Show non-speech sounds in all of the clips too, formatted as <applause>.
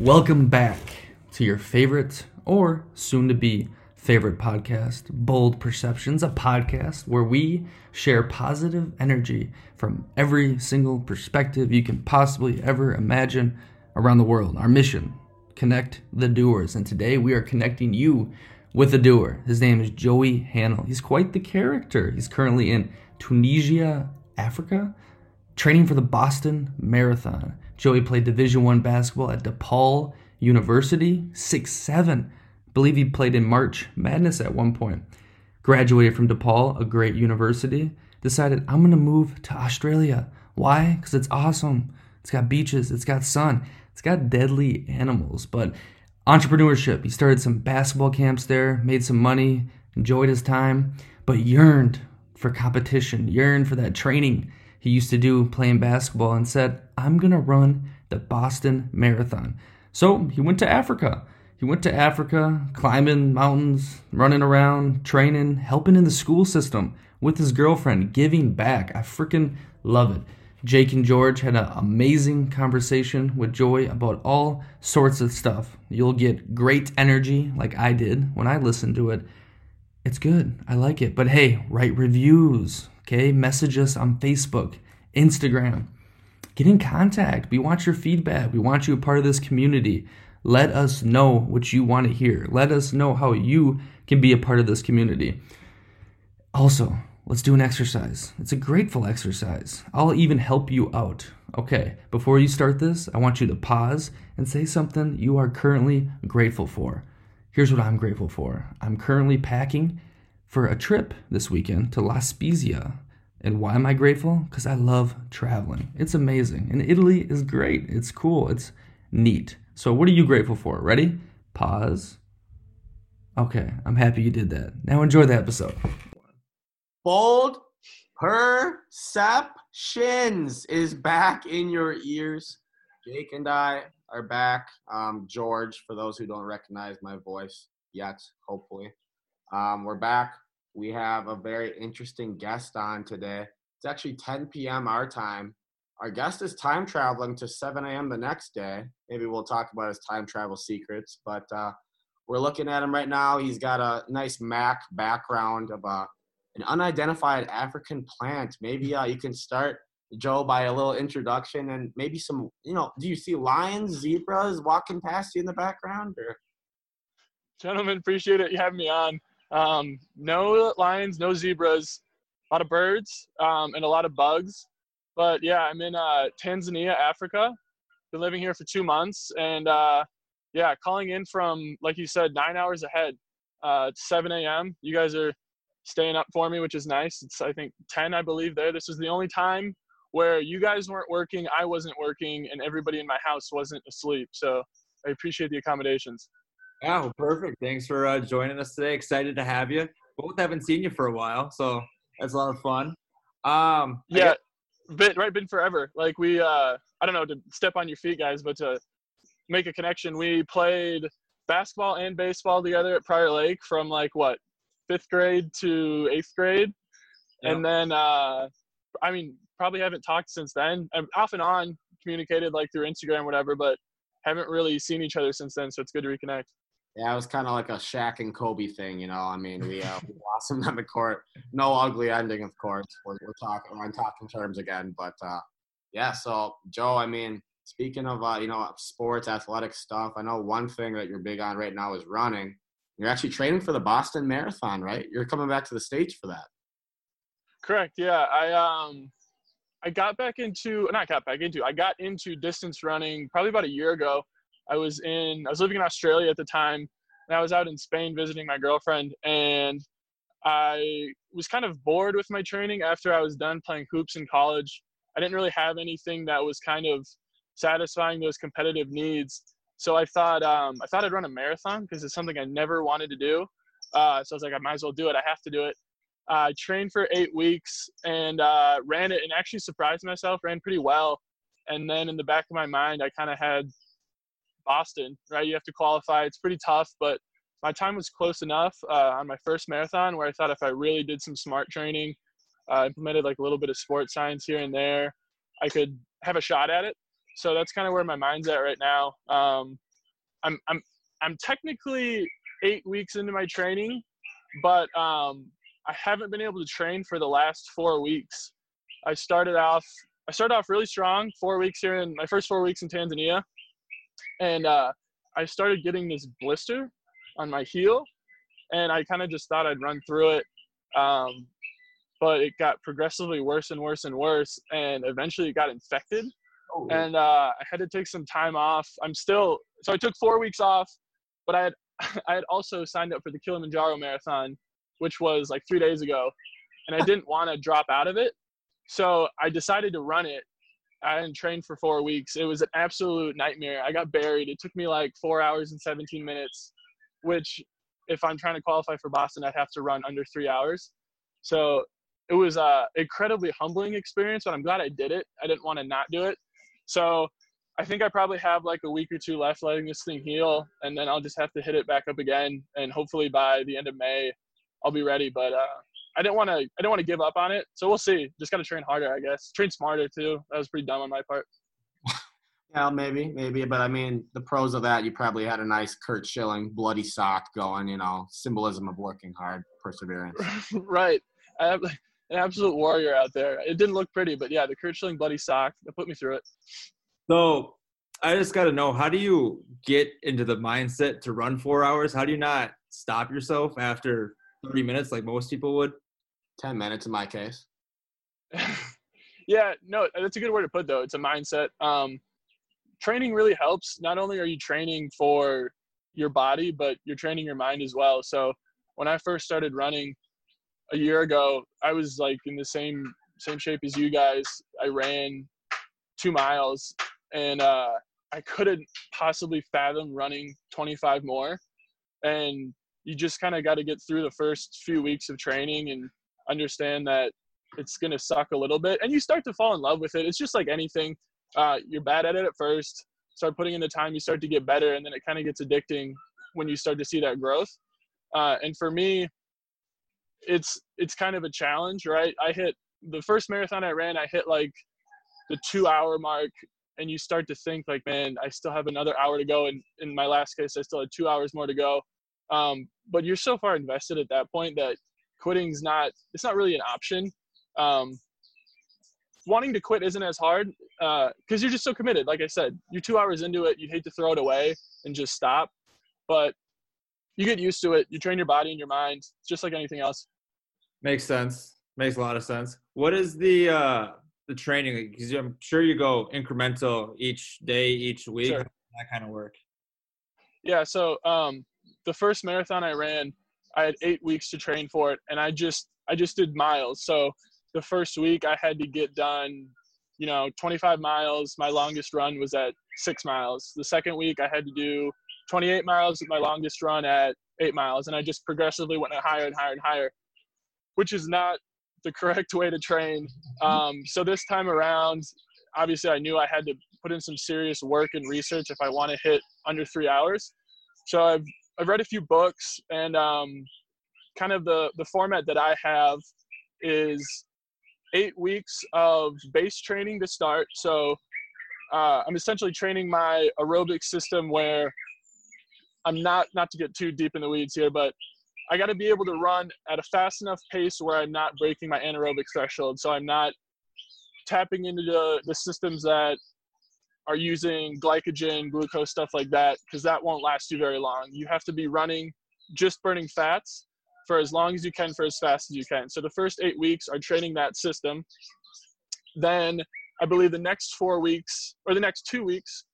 Welcome back to your favorite or soon to be favorite podcast, Bold Perceptions, a podcast where we share positive energy from every single perspective you can possibly ever imagine around the world. Our mission connect the doers. And today we are connecting you with a doer. His name is Joey Hanel. He's quite the character. He's currently in Tanzania, Africa, training for the Boston Marathon. Joey played Division One basketball at DePaul University, six seven. Believe he played in March Madness at one point. Graduated from DePaul, a great university. Decided I'm gonna move to Australia. Why? Because it's awesome. It's got beaches. It's got sun. It's got deadly animals. But entrepreneurship. He started some basketball camps there, made some money, enjoyed his time, but yearned for competition, yearned for that training he used to do playing basketball and said, I'm going to run the Boston Marathon. So he went to Africa. He went to Africa, climbing mountains, running around, training, helping in the school system with his girlfriend, giving back. I freaking love it. Jake and George had an amazing conversation with Joey about all sorts of stuff. You'll get great energy like I did when I listened to it. It's good. I like it. But hey, write reviews, Okay, message us on Facebook, Instagram. Get in contact. We want your feedback. We want you a part of this community. Let us know what you want to hear. Let us know how you can be a part of this community. Also, let's do an exercise. It's a grateful exercise. I'll even help you out. Okay, before you start this, I want you to pause and say something you are currently grateful for. Here's what I'm grateful for I'm currently packing for a trip this weekend to La Spezia. And why am I grateful? Because I love traveling. It's amazing. And Italy is great. It's cool. It's neat. So, what are you grateful for? Ready? Pause. Okay, I'm happy you did that. Now, enjoy the episode. Bold Perceptions is back in your ears. Jake and I are back. Um, George, for those who don't recognize my voice yet, hopefully. Um, we're back we have a very interesting guest on today. It's actually 10 p.m. our time. Our guest is time traveling to 7 a.m. the next day. Maybe we'll talk about his time travel secrets, but uh, we're looking at him right now. He's got a nice Mac background of uh, an unidentified African plant. Maybe uh, you can start, Joe, by a little introduction and maybe some, you know, do you see lions, zebras walking past you in the background? Or? Gentlemen, appreciate it. You having me on. Um, no lions, no zebras, a lot of birds, um, and a lot of bugs. But yeah, I'm in uh, Tanzania, Africa. Been living here for two months, and uh, yeah, calling in from like you said, nine hours ahead. Uh, 7 a.m. You guys are staying up for me, which is nice. It's I think 10, I believe. There, this is the only time where you guys weren't working, I wasn't working, and everybody in my house wasn't asleep. So I appreciate the accommodations. Yeah, well, perfect. Thanks for uh, joining us today. Excited to have you. Both haven't seen you for a while, so that's a lot of fun. Um, yeah, been right, been forever. Like we, uh, I don't know to step on your feet, guys, but to make a connection, we played basketball and baseball together at Prior Lake from like what fifth grade to eighth grade, and then uh, I mean probably haven't talked since then. I'm off and on communicated like through Instagram, whatever, but haven't really seen each other since then. So it's good to reconnect. Yeah, it was kind of like a Shaq and Kobe thing, you know. I mean, we, uh, we blossomed <laughs> on the court. No ugly ending, of course. We're, we're talking we're on talking terms again, but uh, yeah. So Joe, I mean, speaking of uh, you know sports, athletic stuff, I know one thing that you're big on right now is running. You're actually training for the Boston Marathon, right? You're coming back to the states for that. Correct. Yeah, I um, I got back into not got back into I got into distance running probably about a year ago I was in I was living in Australia at the time and I was out in Spain visiting my girlfriend and I was kind of bored with my training after I was done playing hoops in college. I didn't really have anything that was kind of satisfying those competitive needs. So I thought um, I thought I'd run a marathon because it's something I never wanted to do. Uh, so I was like, I might as well do it. I have to do it. I trained for eight weeks and uh, ran it and actually surprised myself, ran pretty well. And then in the back of my mind, I kind of had Boston, right? You have to qualify. It's pretty tough, but my time was close enough uh, on my first marathon where I thought if I really did some smart training, uh, implemented like a little bit of sports science here and there, I could have a shot at it. so that's kind of where my mind's at right now. Um, I'm I'm I'm technically eight weeks into my training, but um, I haven't been able to train for the last four weeks. I started off I started off really strong, four weeks here in my first four weeks in Tanzania, and uh, I started getting this blister on my heel, and I kind of just thought I'd run through it. Um, but it got progressively worse and worse and worse, and eventually it got infected. Oh. And uh, I had to take some time off. I'm still so I took four weeks off, but I had <laughs> I had also signed up for the Kilimanjaro Marathon, which was like three days ago, and I didn't want to drop out of it, so I decided to run it. I didn't train for four weeks. It was an absolute nightmare. I got buried. It took me like four hours and 17 minutes, which if I'm trying to qualify for Boston, I'd have to run under three hours. So it was a incredibly humbling experience, but I'm glad I did it. I didn't want to not do it. So I think I probably have like a week or two left letting this thing heal, and then I'll just have to hit it back up again. And hopefully by the end of May, I'll be ready. But uh, I didn't want to. I didn't want to give up on it. So we'll see. Just got to train harder, I guess. Train smarter too. That was pretty dumb on my part. <laughs> Yeah, maybe, maybe, but I mean, the pros of that, you probably had a nice Curt Schilling bloody sock going. You know, symbolism of working hard, perseverance. <laughs> right. I have an absolute warrior out there. It didn't look pretty, but yeah, the Curt Schilling bloody sock that put me through it. So I just got to know how do you get into the mindset to run four hours? How do you not stop yourself after 30 minutes like most people would? 10 minutes in my case. <laughs> yeah, no, that's a good word to put though. It's a mindset. Um, training really helps. Not only are you training for your body, but you're training your mind as well. So when I first started running a year ago, I was like in the same same shape as you guys. I ran two miles and uh, I couldn't possibly fathom running 25 more. And you just kind of got to get through the first few weeks of training and understand that it's going to suck a little bit. And you start to fall in love with it. It's just like anything. Uh, you're bad at it at first. Start putting in the time, you start to get better, and then it kind of gets addicting when you start to see that growth. Uh, and for me, it's it's kind of a challenge, right? I hit the first marathon I ran. I hit like the two hour mark and you start to think like, man, I still have another hour to go. And in my last case, I still had two hours more to go. Um, but you're so far invested at that point that quitting's not, it's not really an option. Um, wanting to quit isn't as hard because uh, you're just so committed. Like I said, you're two hours into it. You'd hate to throw it away and just stop, but you get used to it. You train your body and your mind, just like anything else. Makes sense. Makes a lot of sense. What is the uh, the training? Because I'm sure you go incremental each day, each week. Sure. That kind of work. Yeah. So um, the first marathon I ran, I had eight weeks to train for it, and I just I just did miles. So the first week I had to get done, you know, 25 miles. My longest run was at six miles. The second week I had to do 28 miles with my longest run at eight miles, and I just progressively went higher and higher and higher, which is not the <laughs> correct way to train. Um, so this time around, obviously, I knew I had to put in some serious work and research if I want to hit under three hours. So I've I've read a few books, and um, kind of the the format that I have is eight weeks of base training to start. So uh, I'm essentially training my aerobic system where I'm not not to get too deep in the weeds here, but I got to be able to run at a fast enough pace where I'm not breaking my anaerobic threshold. So I'm not tapping into the, the systems that are using glycogen, glucose, stuff like that, because that won't last you very long. You have to be running just burning fats for as long as you can, for as fast as you can. So the first eight weeks are training that system. Then I believe the next four weeks, or the next two weeks,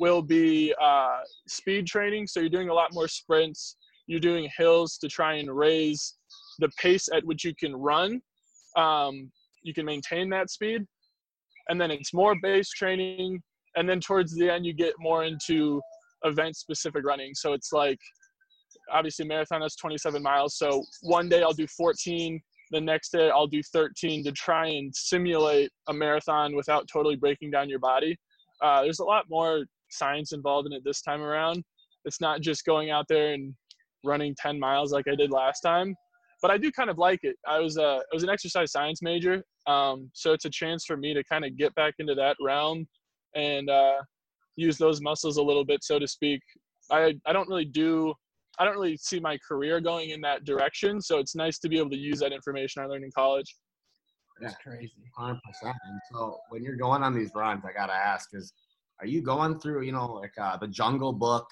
will be uh, speed training. So you're doing a lot more sprints, you're doing hills to try and raise the pace at which you can run. Um, you can maintain that speed. And then it's more base training. And then towards the end, you get more into event specific running. So it's like obviously marathon that's 27 miles. So one day I'll do 14. The next day I'll do 13 to try and simulate a marathon without totally breaking down your body. Uh, there's a lot more science involved in it this time around. It's not just going out there and running 10 miles like I did last time. But I do kind of like it. I was a I was an exercise science major, um, so it's a chance for me to kind of get back into that realm and uh, use those muscles a little bit, so to speak. I I don't really do I don't really see my career going in that direction, so it's nice to be able to use that information I learned in college. That's crazy. Hundred percent. And so when you're going on these runs, I gotta ask: Is are you going through, you know, like uh, the Jungle Book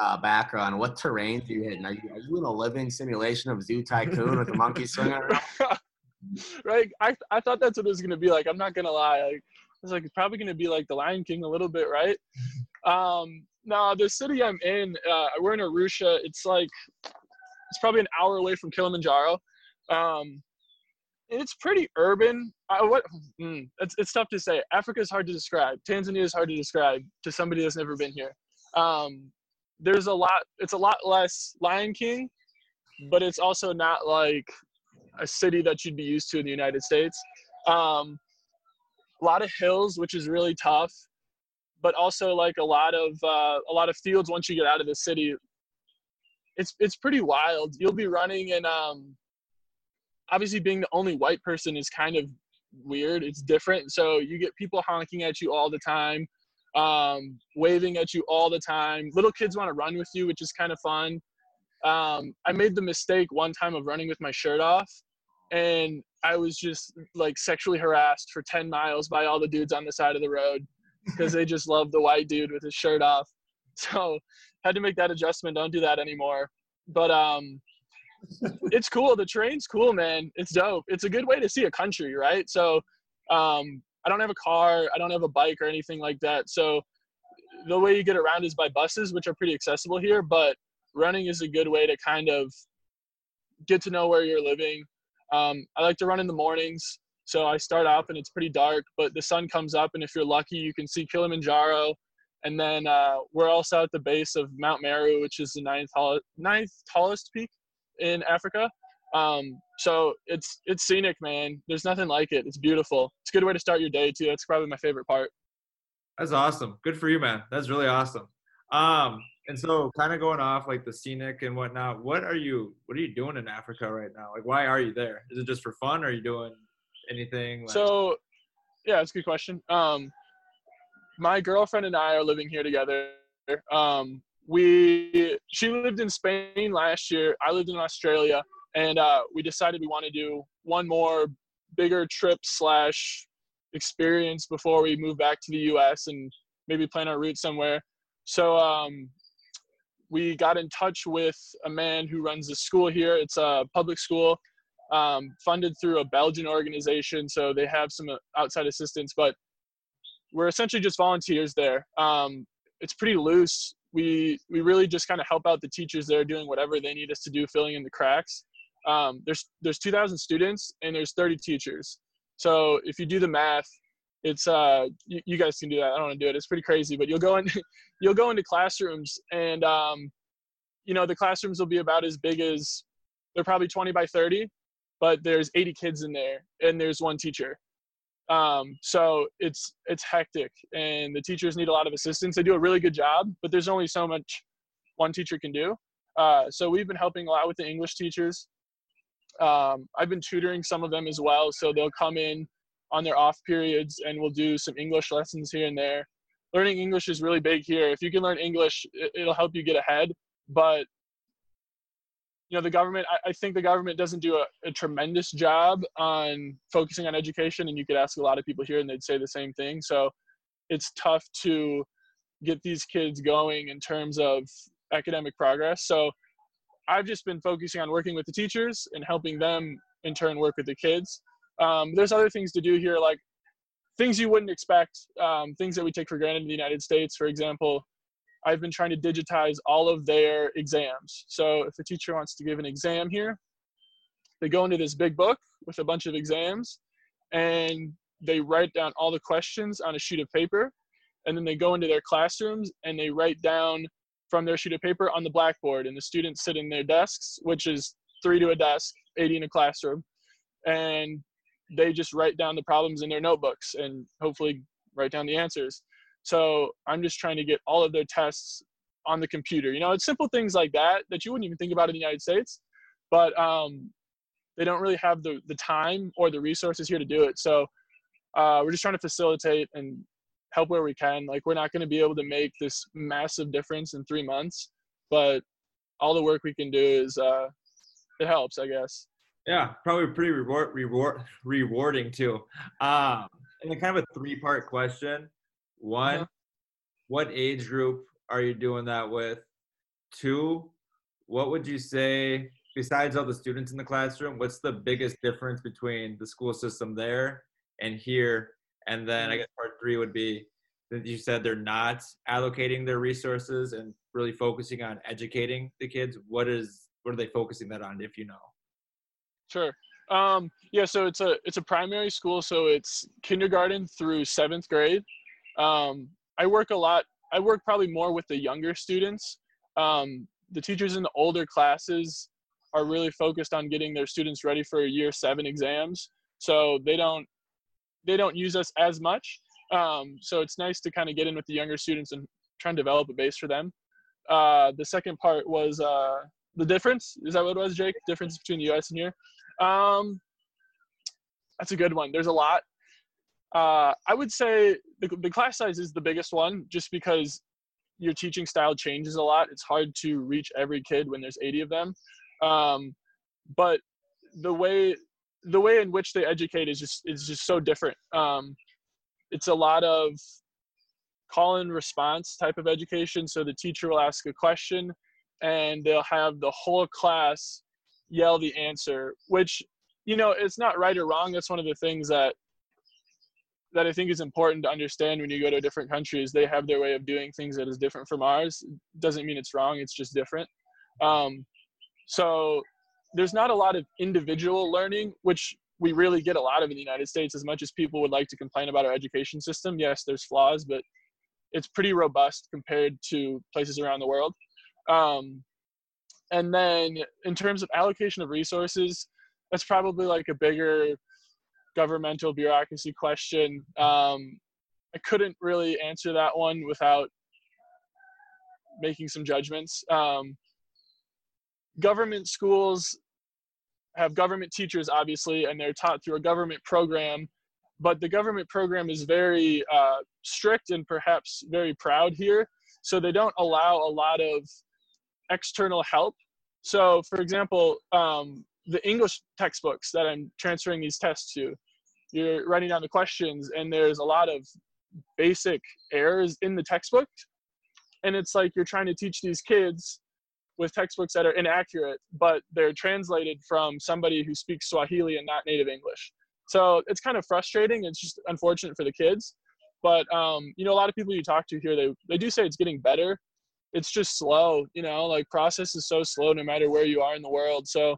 uh, background? What terrains are you hitting? Are you, are you in a living simulation of Zoo Tycoon with the monkey swinging around? <laughs> right? I I thought that's what it was gonna be like. I'm not gonna lie. Like, I was like, it's probably gonna be like the Lion King a little bit, right? <laughs> Um, no, the city I'm in, uh, we're in Arusha. It's like it's probably an hour away from Kilimanjaro. Um, it's pretty urban. I, what? Mm, it's it's tough to say. Africa is hard to describe. Tanzania is hard to describe to somebody that's never been here. Um, there's a lot. It's a lot less Lion King, but it's also not like a city that you'd be used to in the United States. Um, a lot of hills, which is really tough, but also like a lot of uh, a lot of fields once you get out of the city. It's it's pretty wild. You'll be running and um, obviously being the only white person is kind of weird. It's different. So you get people honking at you all the time, um, waving at you all the time. Little kids want to run with you, which is kind of fun. Um, I made the mistake one time of running with my shirt off, and I was just like sexually harassed for 10 miles by all the dudes on the side of the road because they just love the white dude with his shirt off. <laughs> So had to make that adjustment. Don't do that anymore. But um, it's cool. The train's cool, man. It's dope. It's a good way to see a country, right? So um, I don't have a car. I don't have a bike or anything like that. So the way you get around is by buses, which are pretty accessible here. But running is a good way to kind of get to know where you're living. Um, I like to run in the mornings. So I start off and it's pretty dark, but the sun comes up, and if you're lucky, you can see Kilimanjaro. And then uh, we're also at the base of Mount Meru, which is the ninth, tall- ninth tallest peak in Africa. Um, so it's it's scenic, man. There's nothing like it. It's beautiful. It's a good way to start your day too. That's probably my favorite part. That's awesome. Good for you, man. That's really awesome. Um, and so kind of going off like the scenic and whatnot, what are you what are you doing in Africa right now? Like why are you there? Is it just for fun? Or are you doing anything? Like- So, yeah, that's a good question. Um, my girlfriend and I are living here together. Um, we she lived in Spain last year. I lived in Australia, and uh, we decided we want to do one more bigger trip slash experience before we move back to the U.S. and maybe plan our route somewhere. So um, we got in touch with a man who runs the school here. It's a public school um, funded through a Belgian organization, so they have some uh, outside assistance, but we're essentially just volunteers there. Um, it's pretty loose. We we really just kind of help out the teachers there, doing whatever they need us to do, filling in the cracks. Um, there's there's 2,000 students and there's 30 teachers. So if you do the math, it's uh you, you guys can do that. I don't want to do it. It's pretty crazy, but you'll go in <laughs> you'll go into classrooms and um, you know the classrooms will be about as big as they're probably 20 by 30 but there's 80 kids in there and there's one teacher um, so it's it's hectic and the teachers need a lot of assistance they do a really good job but there's only so much one teacher can do uh, so we've been helping a lot with the english teachers um, i've been tutoring some of them as well so they'll come in on their off periods and we'll do some english lessons here and there. Learning english is really big here. If you can learn english it, it'll help you get ahead. But you know the government I, I think the government doesn't do a, a, tremendous job on focusing on education and you could ask a lot of people here and they'd say the same thing. So it's tough to get these kids going in terms of academic progress. So i've just been focusing on working with the teachers and helping them in turn work with the kids um, there's other things to do here like things you wouldn't expect um, things that we take for granted in the united states for example I've been trying to digitize all of their exams. So if a teacher wants to give an exam here, they go into this big book with a bunch of exams and they write down all the questions on a sheet of paper. And then they go into their classrooms and they write down from their sheet of paper on the blackboard. And the students sit in their desks, which is three to a desk, 80 in a classroom. And they just write down the problems in their notebooks and hopefully write down the answers. So I'm just trying to get all of their tests on the computer. You know, it's simple things like that that you wouldn't even think about in the United States, but um, they don't really have the the time or the resources here to do it. So uh, we're just trying to facilitate and help where we can. Like we're not going to be able to make this massive difference in three months, but all the work we can do is uh, it helps, I guess. Yeah, probably pretty reward, reward, rewarding too. Um, and then kind of a three part question. One, uh-huh. what age group are you doing that with? Two, what would you say besides all the students in the classroom? What's the biggest difference between the school system there and here? And then I mm. guess part three would be that you said they're not allocating their resources and really focusing on educating the kids. What is what are they focusing that on, if you know? Sure. Um, yeah, so it's a it's a primary school, so it's kindergarten through seventh grade. Um, I work a lot. I work probably more with the younger students. Um, the teachers in the older classes are really focused on getting their students ready for year seven exams, so they don't they don't use us as much. Um, so it's nice to kind of get in with the younger students and try and develop a base for them. Uh, the second part was uh, the difference. Is that what it was, Jake? Difference between the U.S. and here. Um, that's a good one. There's a lot. Uh, I would say the, the class size is the biggest one, just because your teaching style changes a lot. It's hard to reach every kid when there's 80 of them. Um, but the way the way in which they educate is just is just so different. Um, it's a lot of call and response type of education. So the teacher will ask a question, and they'll have the whole class yell the answer, which you know it's not right or wrong. That's one of the things that that I think is important to understand when you go to different countries. they have their way of doing things that is different from ours. Doesn't mean it's wrong. It's just different. Um, so there's not a lot of individual learning, which we really get a lot of in the United States. As much as people would like to complain about our education system, yes, there's flaws, but it's pretty robust compared to places around the world. Um, and then in terms of allocation of resources, that's probably like a bigger governmental bureaucracy question. Um, I couldn't really answer that one without making some judgments. Um, government schools have government teachers, obviously, and they're taught through a government program. But the government program is very uh, strict and perhaps very proud here. So they don't allow a lot of external help. So, for example, um, the English textbooks that I'm transferring these tests to, you're writing down the questions, and there's a lot of basic errors in the textbook. And it's like you're trying to teach these kids with textbooks that are inaccurate, but they're translated from somebody who speaks Swahili and not native English. So it's kind of frustrating. It's just unfortunate for the kids. But um, you know, a lot of people you talk to here, they they do say it's getting better. It's just slow, you know, like process is so slow no matter where you are in the world. So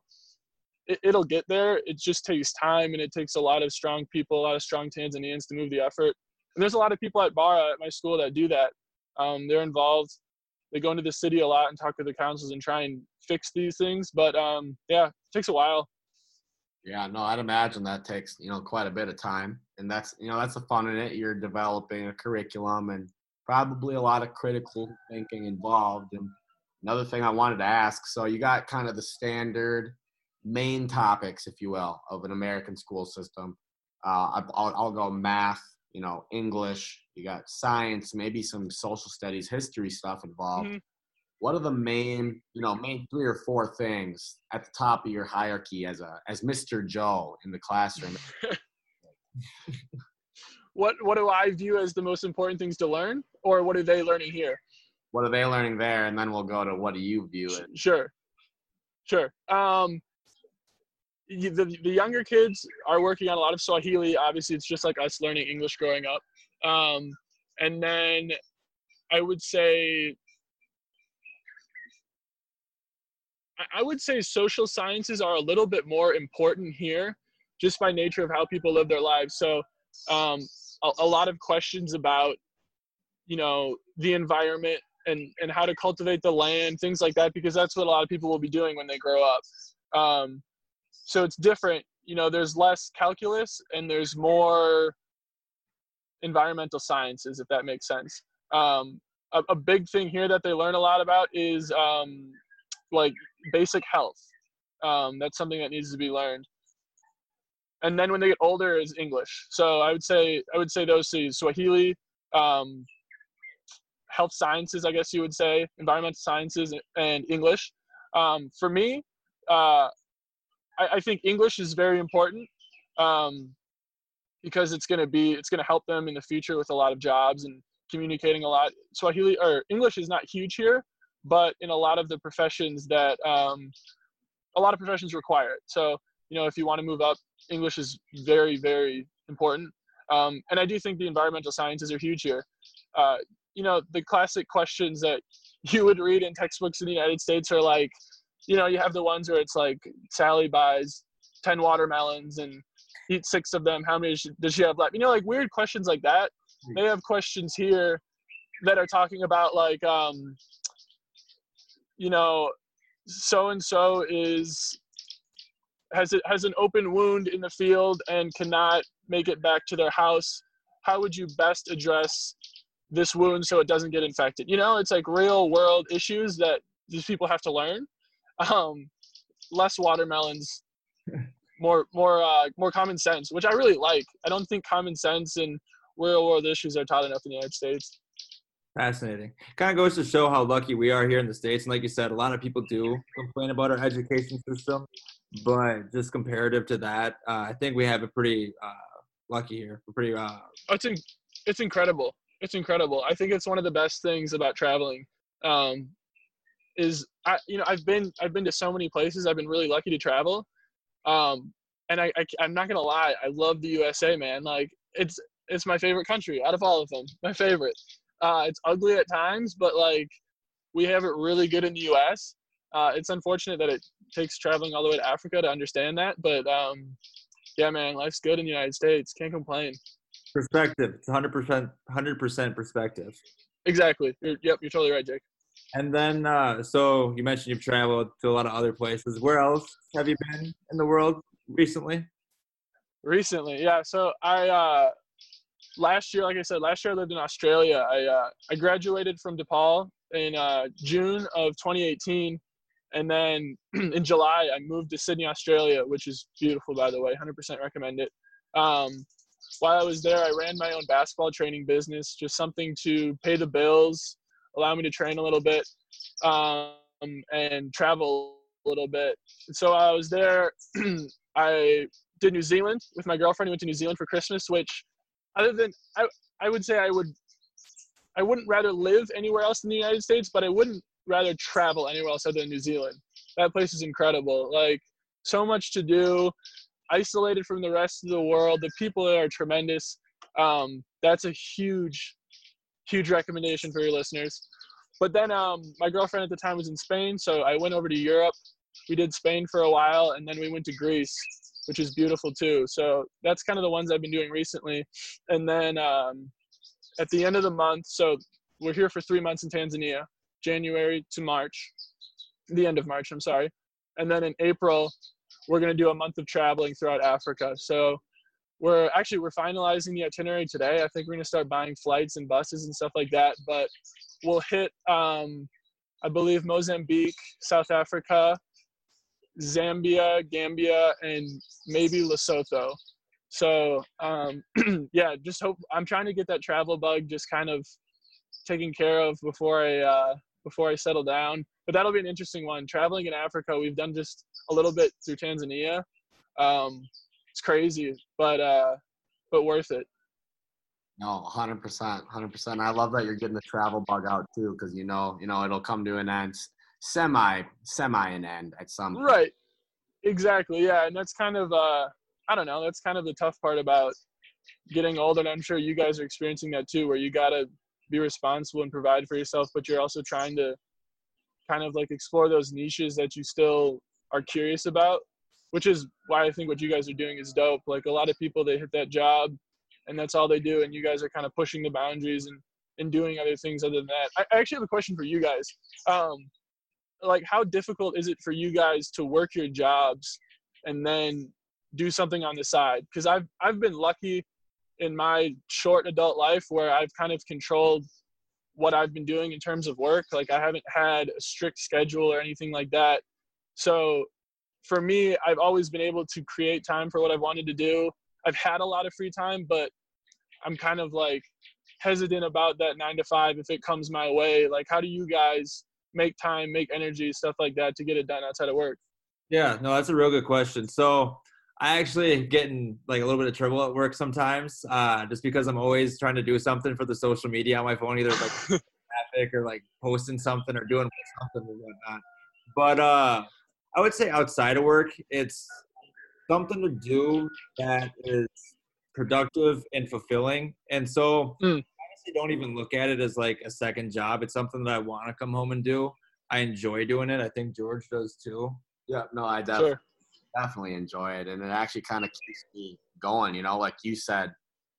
it, it'll get there. It just takes time and it takes a lot of strong people, a lot of strong Tanzanians to move the effort. And there's a lot of people at Bara at my school that do that. Um, they're involved they go into the city a lot and talk to the councils and try and fix these things. But um, yeah, it takes a while. Yeah, no, I'd imagine that takes you know quite a bit of time, and that's you know that's the fun in it. You're developing a curriculum and probably a lot of critical thinking involved. And another thing I wanted to ask, so you got kind of the standard main topics, if you will, of an American school system. Uh, I'll, I'll go math, you know, English, you got science, maybe some social studies, history stuff involved. Mm-hmm. What are the main, you know, main three or four things at the top of your hierarchy as a as Mr. Joe in the classroom? <laughs> what what do I view as the most important things to learn, or what are they learning here? What are they learning there, and then we'll go to what do you view it? Sure, sure. Um, the, the younger kids are working on a lot of Swahili. Obviously, it's just like us learning English growing up. Um, and then I would say, I would say social sciences are a little bit more important here just by nature of how people live their lives. So um, a, a lot of questions about, you know, the environment and, and how to cultivate the land, things like that, because that's what a lot of people will be doing when they grow up. Um, so it's different. You know, there's less calculus and there's more environmental sciences, if that makes sense. Um, a, a, big thing here that they learn a lot about is um, like basic health. Um, that's something that needs to be learned. And then when they get older is English. So I would say I would say those two: Swahili, um, health sciences, I guess you would say, environmental sciences, and English. Um, for me, uh, I, I, think English is very important um, because it's going to be it's going to help them in the future with a lot of jobs and communicating a lot. Swahili or English is not huge here, but in a lot of the professions that um, a lot of professions require it. So you know, if you want to move up, English is very very important. Um, and I do think the environmental sciences are huge here. Uh, you know, the classic questions that <laughs> you would read in textbooks in the United States are like, you know, you have the ones where it's like Sally buys 10 watermelons and eats six of them. How many does she have left? You know, like weird questions like that. They have questions here that are talking about like, um, you know, so and so is has it has an open wound in the field and cannot make it back to their house. How would you best address this wound so it doesn't get infected? You know, it's like real world issues that these people have to learn. Um, less watermelons, <laughs> more more uh, more common sense, which I really like. I don't think common sense and real world issues are taught enough in the United States. Fascinating. Kind of goes to show how lucky we are here in the States. And like you said, a lot of people do complain about our education system. But just comparative to that, uh, I think we have a pretty uh, lucky here. We're pretty. Uh, oh, it's, in, it's incredible. It's incredible. I think it's one of the best things about traveling. Um, is I, you know, I've been I've been to so many places. I've been really lucky to travel. Um, and I, I I'm not gonna lie, I love the USA, man. Like it's it's my favorite country out of all of them. <laughs> My favorite. Uh, it's ugly at times, but like we have it really good in the U.S. Uh, it's unfortunate that it takes traveling all the way to Africa to understand that, but um, yeah, man, life's good in the United States. Can't complain. Perspective. It's 100%, 100% perspective. Exactly. You're, yep, you're totally right, Jake. And then, uh, so you mentioned you've traveled to a lot of other places. Where else have you been in the world recently? Recently, yeah. So I uh, last year, like I said, last year I lived in Australia. I uh, I graduated from DePaul in uh, June of 2018, and then <clears throat> in July I moved to Sydney, Australia, which is beautiful, by the way. 100% recommend it. Um, while I was there, I ran my own basketball training business, just something to pay the bills, allow me to train a little bit, um, and travel a little bit. So I was there. <clears throat> I did New Zealand with my girlfriend. We went to New Zealand for Christmas, which other than I, I would say I would I wouldn't rather live anywhere else in the United States, but I wouldn't rather travel anywhere else other than New Zealand. That place is incredible. Like so much to do, isolated from the rest of the world. The people there are tremendous. Um, that's a huge, huge recommendation for your listeners. But then um, my girlfriend at the time was in Spain, so I went over to Europe. We did Spain for a while, and then we went to Greece which is beautiful too. So that's kind of the ones I've been doing recently. And then um, at the end of the month, so we're here for three months in Tanzania, January to March, the end of March, I'm sorry. And then in April, we're going to do a month of traveling throughout Africa. So we're actually we're finalizing the itinerary today. I think we're going to start buying flights and buses and stuff like that. But we'll hit, um, I believe, Mozambique, South Africa, Zambia, Gambia, and maybe Lesotho. So um, <clears throat> yeah, just hope I'm trying to get that travel bug just kind of taken care of before I uh, before I settle down. But that'll be an interesting one. Traveling in Africa, we've done just a little bit through Tanzania. Um, it's crazy, but uh, but worth it. No, hundred percent, hundred percent. I love that you're getting the travel bug out too, because you know, you know, it'll come to an end semi semi an end at some point. right exactly yeah and that's kind of uh i don't know that's kind of the tough part about getting older and i'm sure you guys are experiencing that too where you gotta be responsible and provide for yourself but you're also trying to kind of like explore those niches that you still are curious about which is why i think what you guys are doing is dope. Like a lot of people they hit that job and that's all they do and you guys are kind of pushing the boundaries and and doing other things other than that. I, actually have a question for you guys. Um, like how difficult is it for you guys to work your jobs and then do something on the side? Because i've i've been lucky in my short adult life where i've kind of controlled what i've been doing in terms of work like i haven't had a strict schedule or anything like that so for me i've always been able to create time for what i've wanted to do i've had a lot of free time but i'm kind of like hesitant about that nine to five if it comes my way. Like, how do you guys make time, make energy, stuff like that to get it done outside of work? Yeah, no, that's a real good question. So I actually get in like a little bit of trouble at work sometimes, uh, just because I'm always trying to do something for the social media on my phone, either like <laughs> traffic or like posting something or doing something or whatnot. But uh, I would say outside of work, it's something to do that is productive and fulfilling. And so Mm. honestly don't even look at it as like a second job. It's something that I want to come home and do. I enjoy doing it. I think George does too. Yeah, no, I definitely Sure. Definitely enjoy it, and it actually kind of keeps me going. You know, like you said,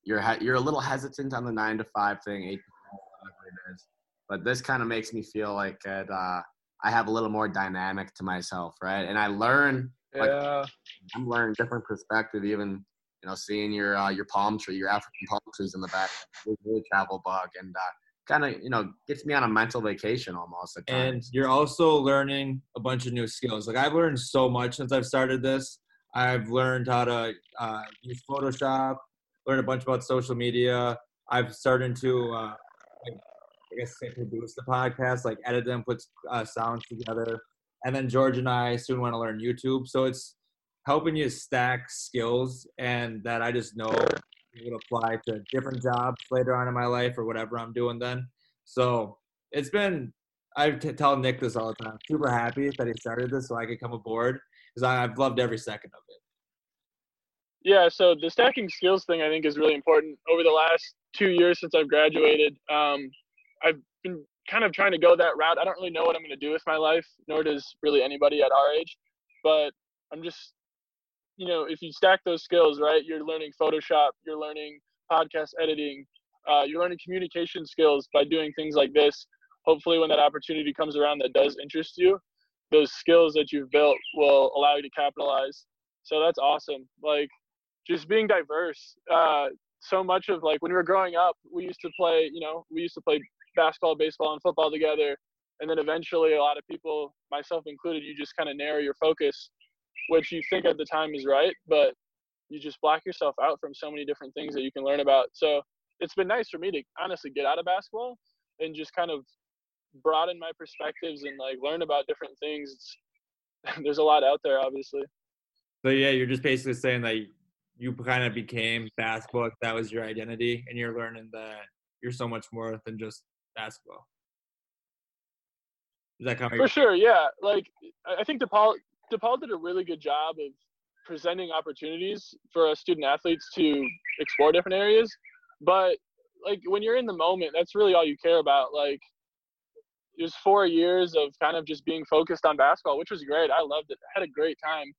you're he- you're a little hesitant on the nine to five thing, eight to five, whatever it is, but this kind of makes me feel like it, uh, I have a little more dynamic to myself, right? And I learn, Like- Yeah. I'm learning different perspective, even you know, seeing your uh, your palm tree, your African palm trees in the back, really travel bug, and uh, kind of you know gets me on a mental vacation almost. And you're also learning a bunch of new skills. Like I've learned so much since I've started this. I've learned how to uh, use Photoshop, learned a bunch about social media. I've started to, uh, I guess, say produce the podcast, like edit them, put uh, sounds together. And then George and I soon want to learn YouTube. So it's helping you stack skills, and that I just know will apply to different jobs later on in my life or whatever I'm doing then. So it's been I tell Nick this all the time. Super happy that he started this so I could come aboard because I've loved every second of it. Yeah, so the stacking skills thing I think is really important. Over the last two years since I've graduated, um, I've been kind of trying to go that route. I don't really know what I'm going to do with my life, nor does really anybody at our age. But I'm just, you know, if you stack those skills, right, you're learning Photoshop, you're learning podcast editing, uh, you're learning communication skills by doing things like this. Hopefully, when that opportunity comes around that does interest you, those skills that you've built will allow you to capitalize. So that's awesome. Like, just being diverse. Uh, so much of like when we were growing up, we used to play, you know, we used to play basketball, baseball, and football together. And then eventually, a lot of people, myself included, you just kind of narrow your focus, which you think at the time is right, but you just block yourself out from so many different things that you can learn about. So it's been nice for me to honestly get out of basketball and just kind of broaden my perspectives and like learn about different things. It's, <laughs> there's a lot out there, obviously. So yeah, you're just basically saying that you kind of became basketball. That was your identity, and you're learning that you're so much more than just basketball. Is that kind of For sure, yeah. Like I I think DePaul DePaul did a really good job of presenting opportunities for student athletes to explore different areas. But like when you're in the moment, that's really all you care about. Like was four years of kind of just being focused on basketball, which was great. I loved it. I had a great time.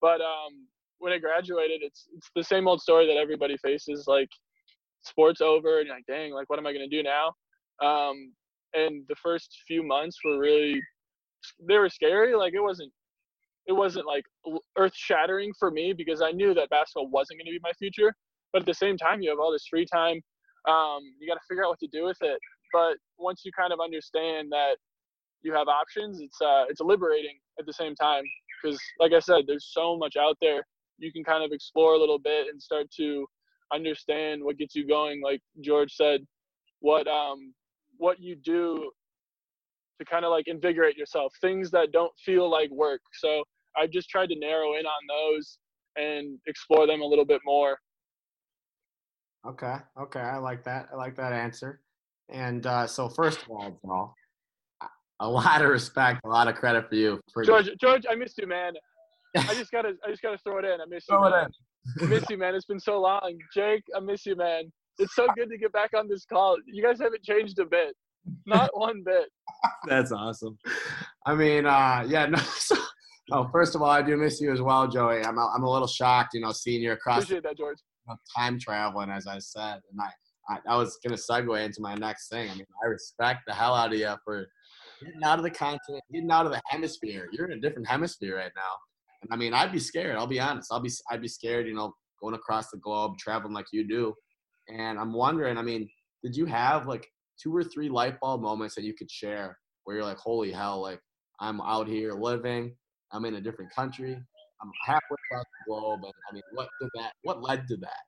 But um, when I graduated, it's it's the same old story that everybody faces. Like sports over, and you're like, dang, like what am I gonna do now? Um, and the first few months were really they were scary. Like it wasn't it wasn't like earth shattering for me because I knew that basketball wasn't going to be my future. But at the same time, you have all this free time. Um, you got to figure out what to do with it. But once you kind of understand that you have options, it's uh, it's liberating at the same time because, like I said, there's so much out there. You can kind of explore a little bit and start to understand what gets you going. Like George said, what um what you do to kind of like invigorate yourself, things that don't feel like work. So I've just tried to narrow in on those and explore them a little bit more. Okay, okay, I like that. I like that answer. And uh, so, first of all, Joel, a lot of respect, a lot of credit for you. For George, George, I missed you, man. I just gotta, I just gotta throw it in. I miss you, Throw it man. I miss you, man. It's been so long. Jake, I miss you, man. It's so good to get back on this call. You guys haven't changed a bit, not one bit. That's awesome. I mean, uh, yeah, <laughs> no. So, oh, first of all, I do miss you as well, Joey. I'm, a, I'm a little shocked, you know, seeing you across Appreciate that, George. time traveling, as I said, and I, I, I was gonna segue into my next thing. I mean, I respect the hell out of you for getting out of the continent, getting out of the hemisphere. You're in a different hemisphere right now, and I mean, I'd be scared. I'll be honest. I'll be, I'd be scared, you know, going across the globe, traveling like you do. And I'm wondering, I mean, did you have like two or three light bulb moments that you could share where you're like, holy hell, like I'm out here living, I'm in a different country, I'm halfway across the globe, and I mean, what did that? What led to that?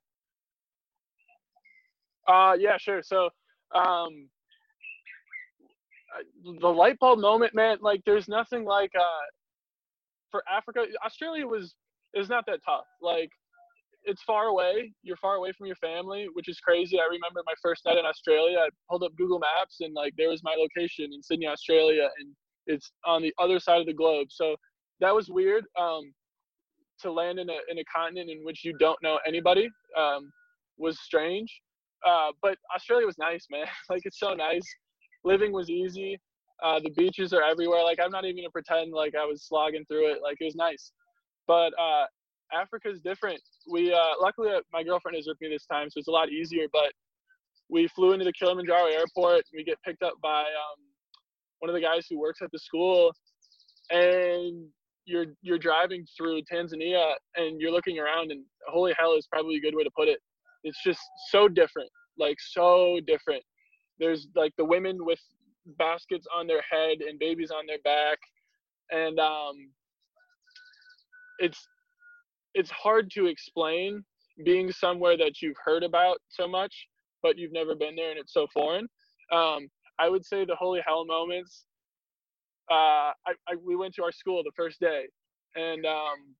Uh, yeah, sure. So, um, the light bulb moment, man. Like, there's nothing like uh, for Africa. Australia was is not that tough. Like, it's far away. You're far away from your family, which is crazy. I remember my first night in Australia. I pulled up Google Maps and like there was my location in Sydney, Australia, and it's on the other side of the globe. So that was weird. Um, to land in a in a continent in which you don't know anybody um, was strange. Uh, but Australia was nice, man. <laughs> like it's so nice. Living was easy. Uh, the beaches are everywhere. Like I'm not even gonna pretend like I was slogging through it. Like it was nice. But uh, Africa is different. We uh, luckily uh, my girlfriend is with me this time, so it's a lot easier. But we flew into the Kilimanjaro airport. We get picked up by um, one of the guys who works at the school, and you're you're driving through Tanzania and you're looking around, and holy hell is probably a good way to put it. It's just so different, like so different. There's like the women with baskets on their head and babies on their back, and um, it's it's hard to explain being somewhere that you've heard about so much, but you've never been there and it's so foreign. Um, I would say the holy hell moments. Uh, I, I, we went to our school the first day, and um,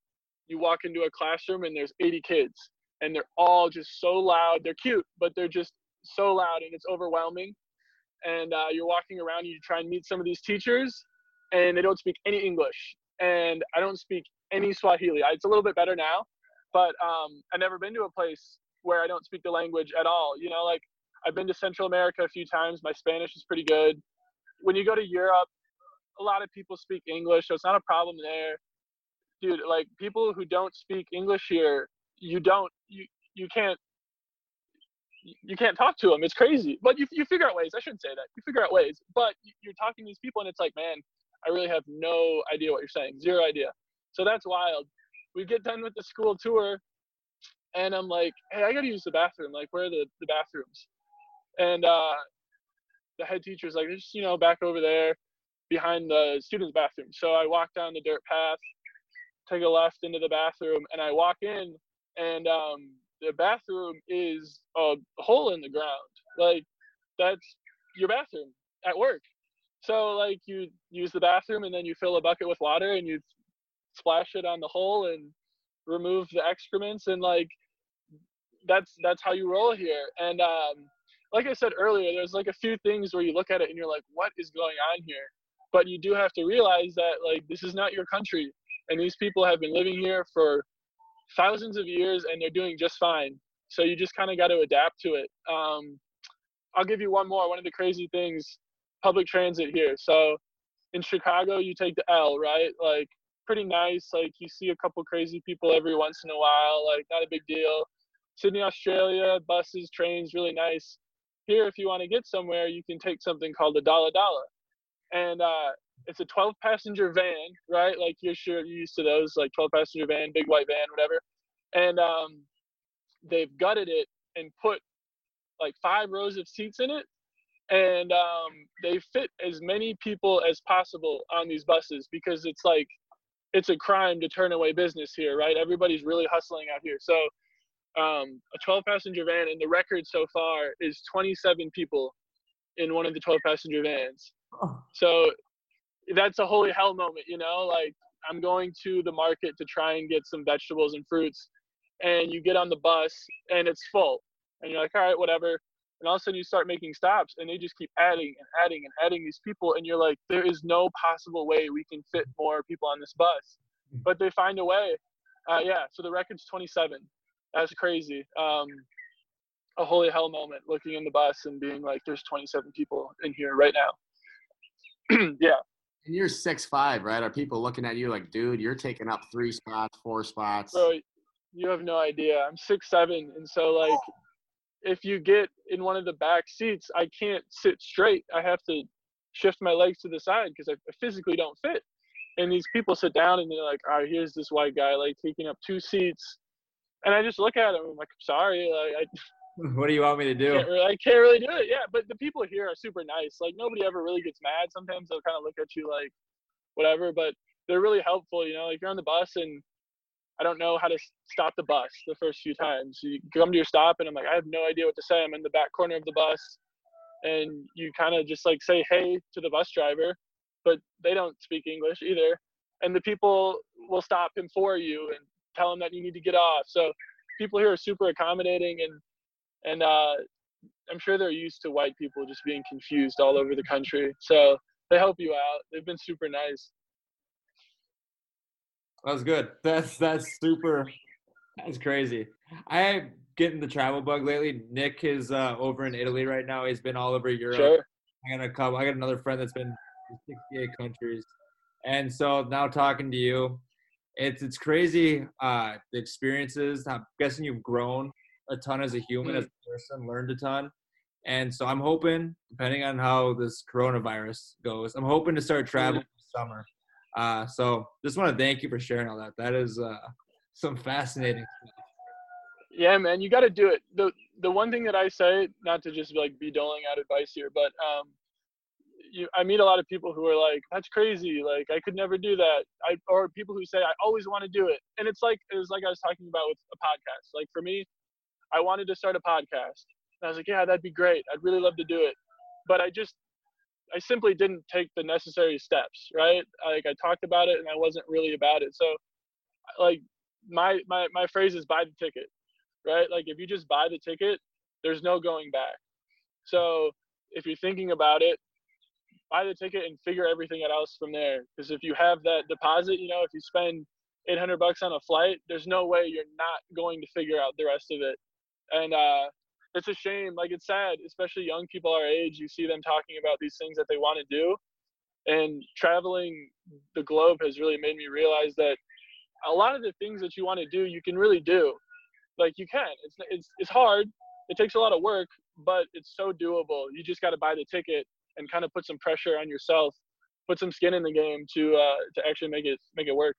you walk into a classroom and there's 80 kids, and they're all just so loud. They're cute, but they're just so loud and it's overwhelming. And uh, you're walking around, you try and meet some of these teachers, and they don't speak any English, and I don't speak any Swahili. It's a little bit better now, but um, I've never been to a place where I don't speak the language at all. You know, like I've been to Central America a few times. My Spanish is pretty good. When you go to Europe, a lot of people speak English, so it's not a problem there. Dude, like people who don't speak English here, you don't, you you can't, you can't talk to them. It's crazy, but you you figure out ways. I shouldn't say that. You figure out ways, but you're talking to these people, and it's like, man, I really have no idea what you're saying. Zero idea. So that's wild. We get done with the school tour, and I'm like, hey, I gotta use the bathroom. Like, where are the, the bathrooms? And uh, the head teacher's like, just, you know, back over there behind the students' bathroom. So I walk down the dirt path, take a left into the bathroom, and I walk in, and um, the bathroom is a hole in the ground. Like, that's your bathroom at work. So like you use the bathroom and then you fill a bucket with water and you splash it on the hole and remove the excrements and like that's that's how you roll here and um like i said earlier there's like a few things where you look at it and you're like what is going on here but you do have to realize that like this is not your country and these people have been living here for thousands of years and they're doing just fine so you just kind of got to adapt to it um i'll give you one more one of the crazy things public transit here so in chicago you take the l right like pretty nice. Like you see a couple crazy people every once in a while. Like not a big deal. Sydney, Australia, buses, trains, really nice. Here, if you want to get somewhere, you can take something called a Dala Dala, and uh, it's a 12 passenger van, right? Like you're sure you're used to those, like 12 passenger van, big white van, whatever. And um, they've gutted it and put like five rows of seats in it and um, they fit as many people as possible on these buses because it's like it's a crime to turn away business here, right? Everybody's really hustling out here. So um, a 12 passenger van, and the record so far is 27 people in one of the 12 passenger vans. Oh. So that's a holy hell moment, you know? Like I'm going to the market to try and get some vegetables and fruits, and you get on the bus and it's full, and you're like, all right, whatever and all of a sudden you start making stops and they just keep adding and adding and adding these people and you're like there is no possible way we can fit more people on this bus hmm. but they find a way uh, yeah so the record's 27 that's crazy um, a holy hell moment looking in the bus and being like there's 27 people in here right now <clears throat> yeah and you're six five right are people looking at you like dude you're taking up three spots four spots bro you have no idea i'm six seven and so like if you get in one of the back seats, I can't sit straight. I have to shift my legs to the side because I physically don't fit. And these people sit down and they're like, all right, here's this white guy like taking up two seats. And I just look at him. I'm like, sorry. Like, I, what do you want me to do? Can't really, I can't really do it. Yeah. But the people here are super nice. Like nobody ever really gets mad. Sometimes they'll kind of look at you like whatever, but they're really helpful. You know, like you're on the bus and I don't know how to stop the bus the first few times. You come to your stop, and I'm like, I have no idea what to say. I'm in the back corner of the bus, and you kind of just like say hey to the bus driver, but they don't speak English either. And the people will stop him for you and tell him that you need to get off. So people here are super accommodating, and and uh, I'm sure they're used to white people just being confused all over the country. So they help you out. They've been super nice. That's good. That's that's super. That's crazy. I getting the travel bug lately. Nick is uh, over in Italy right now. He's been all over Europe. Sure. I got a couple. I got another friend that's been in 68 countries, and so now talking to you, it's it's crazy. Uh, the experiences. I'm guessing you've grown a ton as a human, as a person, learned a ton, and so I'm hoping, depending on how this coronavirus goes, I'm hoping to start traveling this summer. Uh, so just want to thank you for sharing all that. That is uh, <laughs> some fascinating stuff. Yeah, man, you got to do it. the The one thing that I say, not to just like be doling out advice here, but um, you, I meet a lot of people who are like, "That's crazy! Like, I could never do that." I or people who say, "I always want to do it," and it's like it was like I was talking about with a podcast. Like for me, I wanted to start a podcast, and I was like, "Yeah, that'd be great. I'd really love to do it," but I just I simply didn't take the necessary steps, right? Like I talked about it and I wasn't really about it. So like my my my phrase is buy the ticket, right? Like if you just buy the ticket, there's no going back. So if you're thinking about it, buy the ticket and figure everything else from there. Because if you have that deposit, you know, if you spend 800 bucks on a flight, there's no way you're not going to figure out the rest of it. And uh, it's a shame. Like it's sad, especially young people our age. You see them talking about these things that they want to do, and traveling the globe has really made me realize that a lot of the things that you want to do, you can really do. Like you can. It's it's it's hard. It takes a lot of work, but it's so doable. You just got to buy the ticket and kind of put some pressure on yourself, put some skin in the game to uh, to actually make it make it work.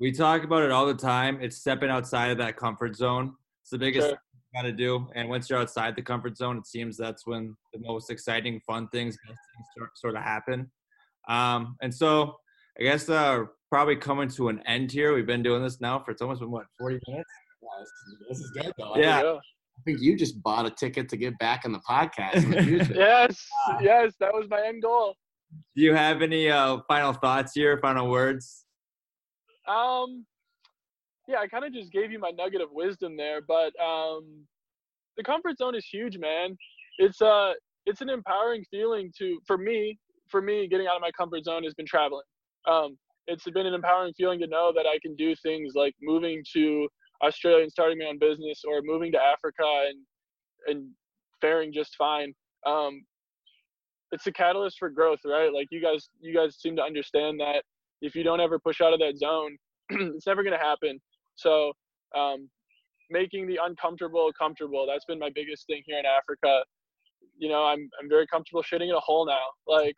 We talk about it all the time. It's stepping outside of that comfort zone. It's the biggest Sure. Got to do. And once you're outside the comfort zone, it seems that's when the most exciting, fun things, best things sort, sort of happen. Um, and so I guess uh, probably coming to an end here. We've been doing this now for it's almost been what 40 minutes. Yeah, this, is, this is good though. Yeah. I think you just bought a ticket to get back in the podcast in the <laughs> future. Yes. Yes. That was my end goal. Do you have any uh, final thoughts here? Final words? Um, yeah, I kind of just gave you my nugget of wisdom there, but um, the comfort zone is huge, man. It's uh, it's an empowering feeling to for me. For me, getting out of my comfort zone has been traveling. Um, it's been an empowering feeling to know that I can do things like moving to Australia and starting my own business, or moving to Africa and and faring just fine. Um, it's a catalyst for growth, right? Like you guys, you guys seem to understand that if you don't ever push out of that zone, <clears throat> it's never going to happen. So, um, making the uncomfortable comfortable. That's been my biggest thing here in Africa. You know, I'm I'm very comfortable shitting in a hole now. Like,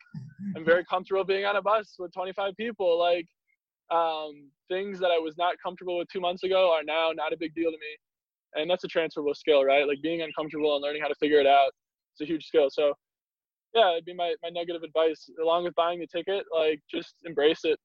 I'm very <laughs> comfortable being on a bus with 25 people. Like, um, things that I was not comfortable with two months ago are now not a big deal to me. And that's a transferable skill, right? Like being uncomfortable and learning how to figure it out. It's a huge skill. So, yeah, it'd be my, my nugget of advice. Along with buying the ticket, like just embrace it.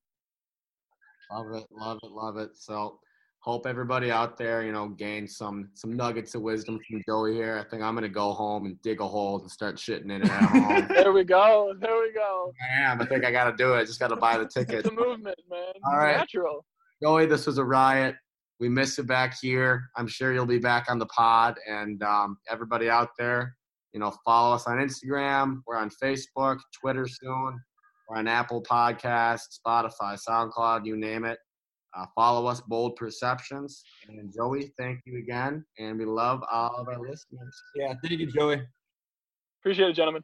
Love it, love it, love it. So hope everybody out there, you know, gains some some nuggets of wisdom from Joey here. I think I'm gonna go home and dig a hole and start shitting in it at home. <laughs> There we go. There we go. I am. I think I gotta do it. Just gotta buy the ticket. It's a movement, man. All right. Natural. Joey, this was a riot. We miss you back here. I'm sure you'll be back on the pod. And um, everybody out there, you know, follow us on Instagram. We're on Facebook, Twitter soon. We're on Apple Podcasts, Spotify, SoundCloud, you name it. Uh, follow us, Bold Perceptions. And Joey, thank you again. And we love all of our listeners. Yeah. Thank you, Joey. Appreciate it, gentlemen.